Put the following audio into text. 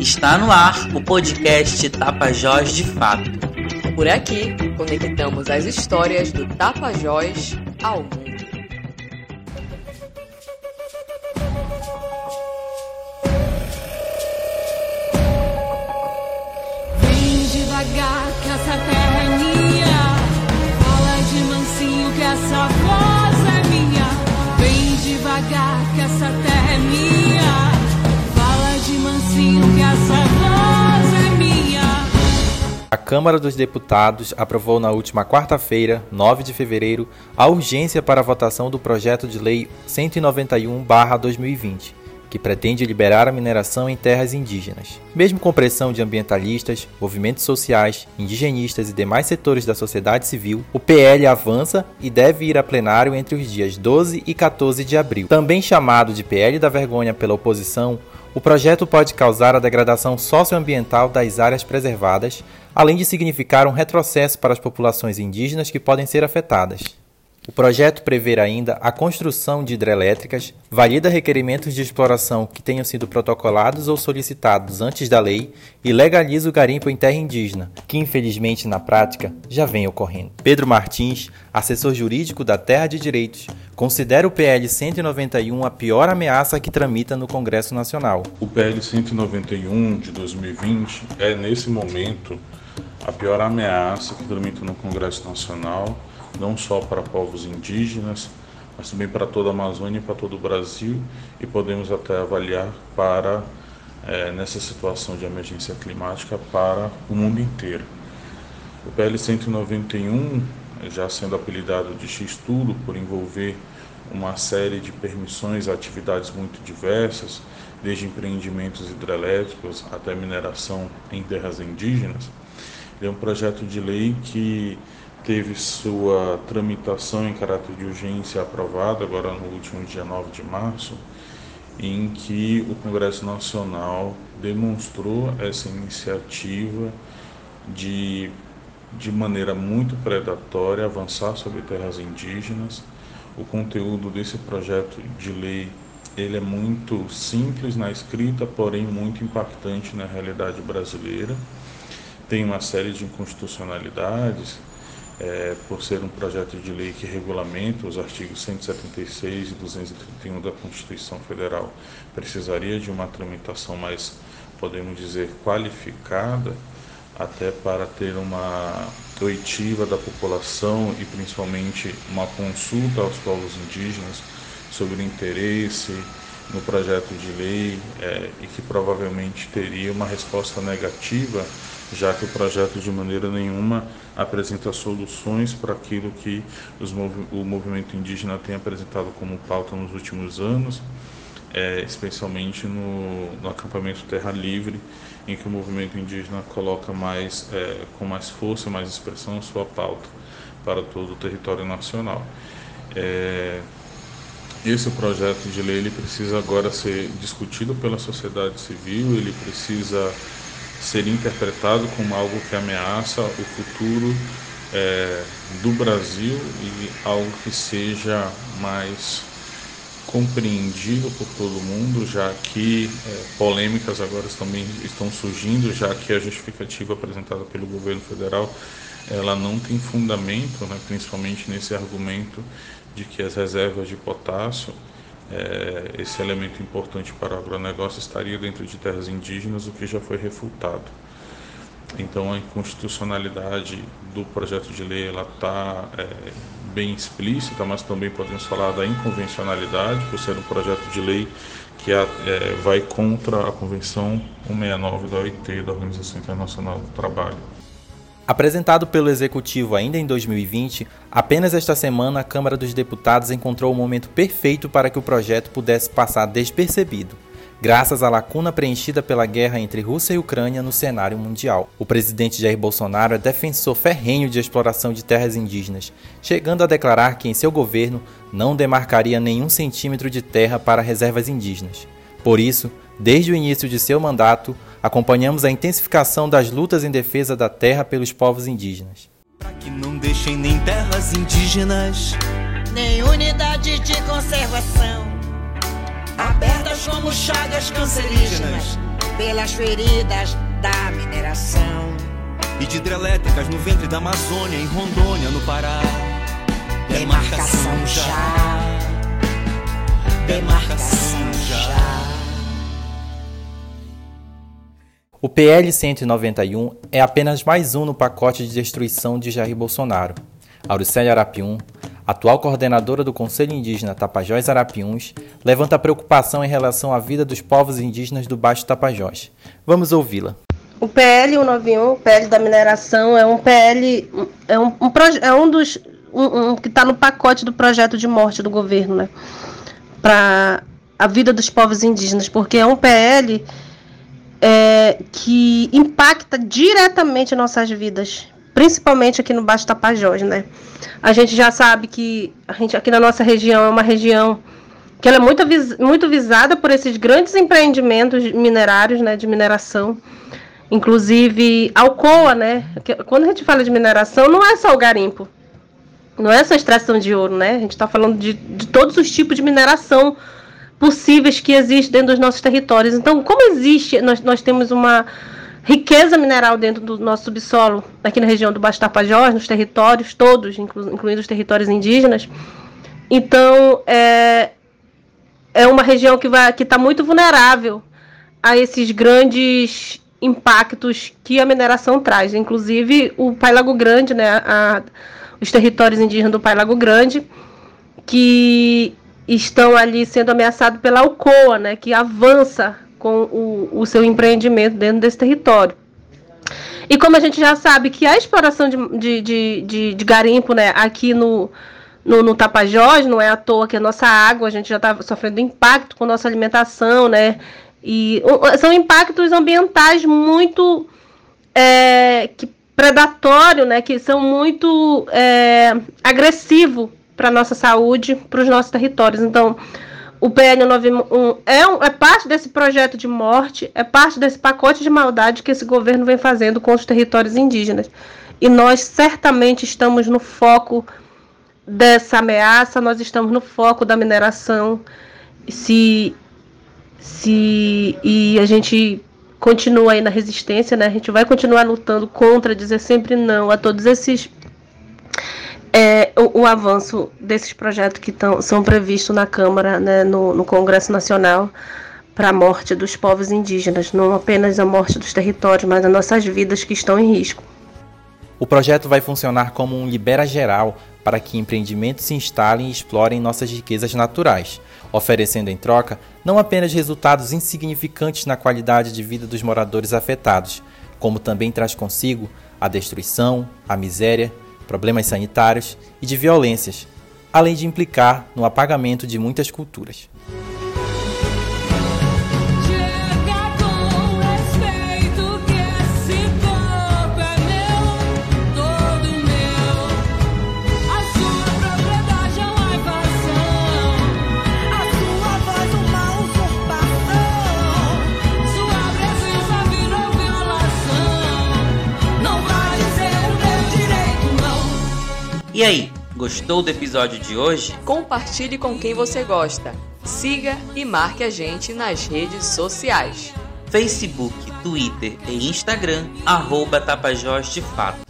Está no ar o podcast Tapajós de Fato. Por aqui, conectamos as histórias do Tapajós ao mundo. Vem devagar que essa terra é minha. Fala de mansinho que essa voz é minha. Vem devagar que essa terra é minha. A Câmara dos Deputados aprovou na última quarta-feira, 9 de fevereiro, a urgência para a votação do projeto de lei 191/2020, que pretende liberar a mineração em terras indígenas. Mesmo com pressão de ambientalistas, movimentos sociais, indigenistas e demais setores da sociedade civil, o PL avança e deve ir a plenário entre os dias 12 e 14 de abril. Também chamado de PL da vergonha pela oposição, o projeto pode causar a degradação socioambiental das áreas preservadas, além de significar um retrocesso para as populações indígenas que podem ser afetadas. O projeto prevê ainda a construção de hidrelétricas, valida requerimentos de exploração que tenham sido protocolados ou solicitados antes da lei e legaliza o garimpo em terra indígena, que infelizmente na prática já vem ocorrendo. Pedro Martins, assessor jurídico da Terra de Direitos, considera o PL 191 a pior ameaça que tramita no Congresso Nacional. O PL 191 de 2020 é, nesse momento, a pior ameaça que tramita no Congresso Nacional, não só para povos indígenas, mas também para toda a Amazônia e para todo o Brasil, e podemos até avaliar para, é, nessa situação de emergência climática, para o mundo inteiro. O PL 191, já sendo apelidado de X-Tudo por envolver uma série de permissões atividades muito diversas, desde empreendimentos hidrelétricos até mineração em terras indígenas, é um projeto de lei que teve sua tramitação em caráter de urgência aprovada agora no último dia 9 de março, em que o Congresso Nacional demonstrou essa iniciativa de, de maneira muito predatória, avançar sobre terras indígenas. O conteúdo desse projeto de lei ele é muito simples na escrita, porém muito impactante na realidade brasileira. Tem uma série de inconstitucionalidades, é, por ser um projeto de lei que regulamenta os artigos 176 e 231 da Constituição Federal, precisaria de uma tramitação mais, podemos dizer, qualificada, até para ter uma oitiva da população e principalmente uma consulta aos povos indígenas sobre o interesse no projeto de lei é, e que provavelmente teria uma resposta negativa já que o projeto de maneira nenhuma apresenta soluções para aquilo que mov o movimento indígena tem apresentado como pauta nos últimos anos, é, especialmente no, no, acampamento Terra Livre, em que o movimento indígena coloca mais, é, com mais força, mais expressão, sua pauta para todo o território nacional. É, esse projeto de lei ele precisa agora ser discutido pela sociedade civil, ele precisa ser interpretado como algo que ameaça o futuro é, do Brasil e algo que seja mais compreendido por todo mundo, já que é, polêmicas agora também estão surgindo, já que a justificativa apresentada pelo governo federal ela não tem fundamento, né, principalmente nesse argumento de que as reservas de potássio é, esse elemento importante para o agronegócio estaria dentro de terras indígenas, o que já foi refutado. Então, a inconstitucionalidade do projeto de lei ela está é, bem explícita, mas também podemos falar da inconvencionalidade, por ser um projeto de lei que é, vai contra a Convenção 169 da OIT, da Organização Internacional do Trabalho. Apresentado pelo Executivo ainda em 2020, apenas esta semana a Câmara dos Deputados encontrou o momento perfeito para que o projeto pudesse passar despercebido, graças à lacuna preenchida pela guerra entre Rússia e Ucrânia no cenário mundial. O presidente Jair Bolsonaro é defensor ferrenho de exploração de terras indígenas, chegando a declarar que em seu governo não demarcaria nenhum centímetro de terra para reservas indígenas. Por isso, desde o início de seu mandato, acompanhamos a intensificação das lutas em defesa da terra pelos povos indígenas. Para que não deixem nem terras indígenas, nem unidade de conservação, abertas como chagas cancerígenas. pelas feridas da mineração. E de hidrelétricas no ventre da Amazônia, em Rondônia, no Pará. Demarcação já. Demarcação já. O PL 191 é apenas mais um no pacote de destruição de Jair Bolsonaro. Auricélia Arapiun, atual coordenadora do Conselho Indígena Tapajós Arapiuns, levanta preocupação em relação à vida dos povos indígenas do Baixo Tapajós. Vamos ouvi-la. O PL 191, o PL da mineração, é um PL, é um, um, é um dos um, um que está no pacote do projeto de morte do governo, né? Para a vida dos povos indígenas, porque é um PL é, que impacta diretamente nossas vidas, principalmente aqui no Baixo Tapajós, né? A gente já sabe que a gente aqui na nossa região é uma região que ela é muito, muito visada por esses grandes empreendimentos minerários, né, de mineração. Inclusive, Alcoa, né? Quando a gente fala de mineração, não é só o garimpo. Não é só extração de ouro, né? A gente está falando de, de todos os tipos de mineração possíveis que existem dentro dos nossos territórios. Então, como existe, nós, nós temos uma riqueza mineral dentro do nosso subsolo, aqui na região do Baixo Tapajós, nos territórios todos, inclu, incluindo os territórios indígenas. Então, é, é uma região que vai que está muito vulnerável a esses grandes impactos que a mineração traz. Inclusive o Pai Lago Grande, né, a, os territórios indígenas do Pai Lago Grande, que estão ali sendo ameaçados pela Alcoa, né, que avança com o, o seu empreendimento dentro desse território. E como a gente já sabe que a exploração de, de, de, de, de garimpo né, aqui no, no, no, Tapajós, não é à toa que a nossa água, a gente já está sofrendo impacto com nossa alimentação, né? E são impactos ambientais muito é, que, predatório, né, que são muito é, agressivos para a nossa saúde, para os nossos territórios. Então, o PN 91 é, um, é parte desse projeto de morte, é parte desse pacote de maldade que esse governo vem fazendo com os territórios indígenas. E nós certamente estamos no foco dessa ameaça, nós estamos no foco da mineração. Se se e a gente continua aí na resistência, né? A gente vai continuar lutando contra, dizer sempre não a todos esses é, o, o, avanço desses projetos que tão, são previstos na Câmara, né, no, no Congresso Nacional, para a morte dos povos indígenas, não apenas a morte dos territórios, mas as nossas vidas que estão em risco. O projeto vai funcionar como um libera geral para que empreendimentos se instalem e explorem nossas riquezas naturais, oferecendo em troca não apenas resultados insignificantes na qualidade de vida dos moradores afetados, como também traz consigo a destruição, a miséria, problemas sanitários e de violências, além de implicar no apagamento de muitas culturas. E aí, gostou do episódio de hoje? Compartilhe com quem você gosta. Siga e marque a gente nas redes sociais. Facebook, Twitter e Instagram, arroba Tapajós de Fato.